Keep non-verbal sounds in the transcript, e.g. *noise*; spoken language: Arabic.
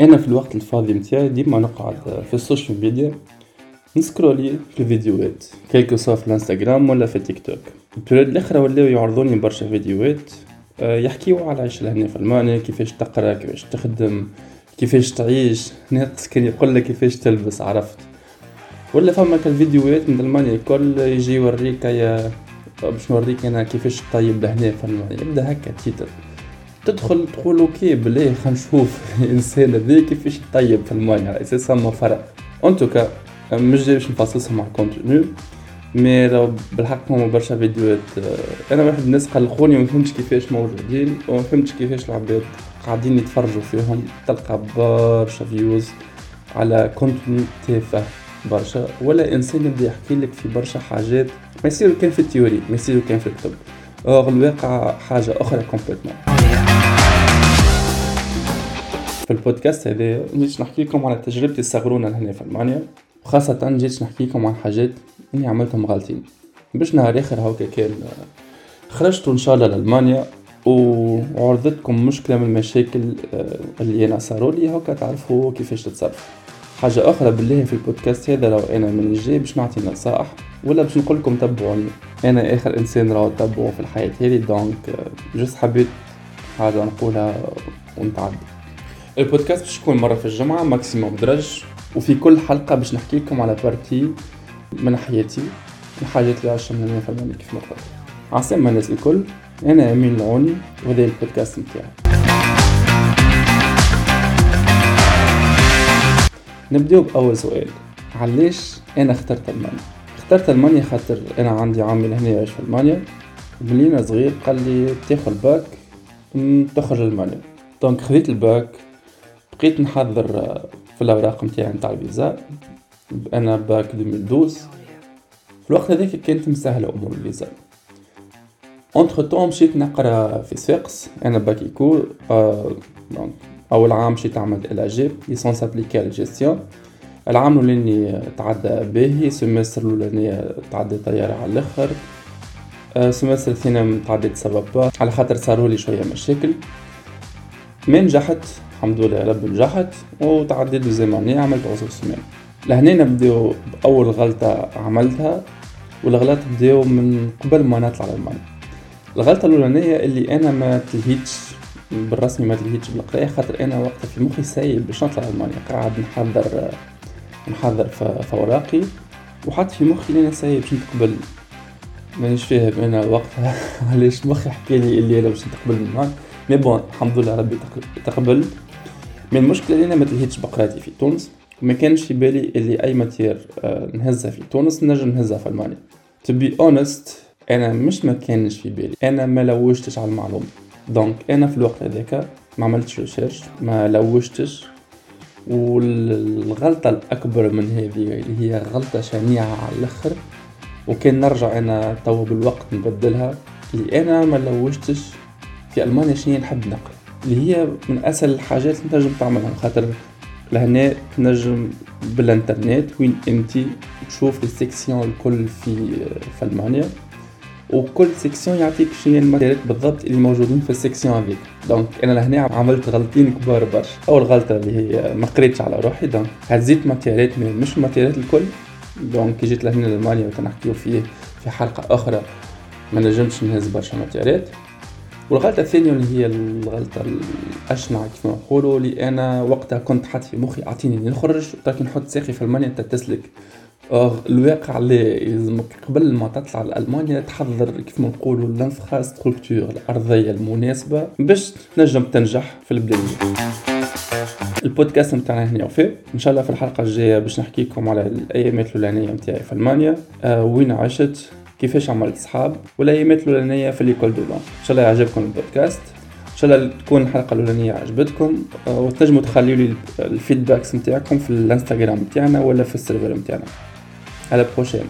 أنا في الوقت الفاضي متاعي ديما نقعد في ال social media نسكرولي في الفيديوهات كيلكو سوا في الانستغرام ولا في تيك توك ال période الاخرى ولاو يعرضوني برشا فيديوهات آه، يحكيو على عيش لهنا في ألمانيا كيفاش تقرأ كيفاش تخدم كيفاش تعيش ناقص كان يقول لك كيفاش تلبس عرفت. ولا فما كالفيديوهات من ألمانيا الكل يجي يوريك يا باش نوريك أنا كيفاش طيب لهنا في ألمانيا يبدأ هكا titre. تدخل تقول okay بلي خلينا نشوف *laughs* الإنسان هذا كيفاش يطيب في المانيا أساسا ما فرق en tout cas مش جاي باش نفصصهم على ال contenu mais بالحق هما برشا فيديوهات. أنا واحد الناس قلقوني وما فهمتش كيفاش موجودين وما فهمتش كيفاش العباد قاعدين يتفرجوا فيهم. تلقى برشا views على contenu تافه برشا. ولا إنسان يبدأ يحكي لك في برشا حاجات. ما يصير كان في ال théorie ما يصير كان في الكتب الواقع حاجة أخرى complètement في البودكاست هذا جيت نحكي لكم على تجربتي الصغرونه لهنا في ألمانيا. وخاصة جيت نحكي لكم عن حاجات إني عملتهم غلطين. باش نهار آخر هاكا كان خرجت إن شاء الله لألمانيا وعرضتكم مشكلة من المشاكل آه، اللي أنا صاروا لي. هاكا تعرفوا كيفاش تتصرف. حاجة أخرى بالله في البودكاست هذا لا أنا مانيش جاي باش نعطي نصائح ولا باش نقول لكم تبعوني. أنا آخر إنسان راهو تبعو في الحياة هذه donc juste حبيت حاجة نقولها ونتعدى البودكاست باش يكون مرة في الجمعة maximum درج. وفي كل حلقة باش نحكي لكم على partie من حياتي الحاجات اللي عشتها من فنان كيف ما قلت عسلامة الناس الكل. أنا أمين العوني وهذا البودكاست متاعي نبداو بأول سؤال. علاش أنا اخترت ألمانيا؟ اخترت ألمانيا خاطر أنا عندي عمي لهنا يعيش في ألمانيا. ملي أنا صغير قال لي تاخذ الباك تخرج ألمانيا donc خذيت الباك. بقيت نحضر في الأوراق متاعي نتاع الفيزا. أنا باك 2012 في الوقت هذاك كانت مسهلة أمور الفيزا. entre-temps مشيت نقرأ في صفاقس أنا bac éco آه أول عام مشيت عملت الاجيب ليسونس ابليكي جيستيون العام الأولاني تعدى باهي سمستر الأولاني تعدى طيارة على الآخر. سمستر الثاني تعديت سبب. على خاطر صاروا لي شوية مشاكل. ما نجحت. الحمد لله رب نجحت وتعديت اني عملت عصر سمان لهنا نبداو بأول غلطة عملتها والغلط بداو من قبل ما نطلع للمانيا الغلطة الأولانية اللي أنا ما تلهيتش بالرسمي ما تلهيتش بالقراية خاطر أنا وقتها في مخي سايب باش نطلع لألمانيا قاعد نحضر نحضر في أوراقي وحتى في مخي أنا سايب باش نتقبل. مانيش فاهم أنا وقتها *laughs* علاش مخي حكالي اللي أنا باش نتقبل من mais bon الحمد لله ربي تقبلت من المشكلة اللي أنا ما تلهيتش بقراتي في تونس. وما كانش في بالي اللي أي matière آه، نهزها في تونس نجم نهزها في ألمانيا. To be honest أنا مش ما كانش في بالي. أنا ما لوجتش على المعلومة. donc أنا في الوقت هذاك ما عملتش recherche ما لوجتش. والغلطة الأكبر من هذه اللي هي غلطة شنيعة على الآخر. وكان نرجع أنا تو بالوقت نبدلها. اللي أنا ما لوجتش في ألمانيا شنو نحب نقرأ. اللي هي من أسهل الحاجات اللي تنجم تعملها خاطر لهنا تنجم بالانترنت وين أنت تشوف ال section الكل في في ألمانيا. وكل section يعطيك شنو ال matière بالضبط اللي موجودين في ال section هذيك. donc أنا لهنا عملت غلطين كبار برشا. أول غلطة اللي هي ما قريتش على روحي donc هزيت ماتيريالات مش الماتيريالات الكل. donc كي جيت لهنا لألمانيا وتنحكيو فيه في حلقة أخرى ما نجمش نهز برشا ماتيريالات والغلطة الثانية اللي هي الغلطة الأشنع كيف ما نقولوا اللي أنا وقتها كنت حاط في مخي أعطيني نخرج لكن نحط ساقي في ألمانيا تتسلك الواقع اللي يلزمك قبل ما تطلع لألمانيا تحضر كيف ما نقولوا ال infrastructure الأرضية المناسبة باش تنجم تنجح في البلاد. البودكاست نتاعنا هنا وفي إن شاء الله في الحلقة الجاية باش نحكي لكم على الأيامات الأولانية نتاعي في ألمانيا. آه وين عشت؟ كيفاش عملت صحاب والأيامات الأولانية في l'école de إن شاء الله يعجبكم البودكاست. إن شاء الله تكون الحلقة الأولانية عجبتكم آه، وتنجموا تخليوا لي ال feedbacks نتاعكم في الإنستغرام نتاعنا ولا في ال server نتاعنا. à la prochaine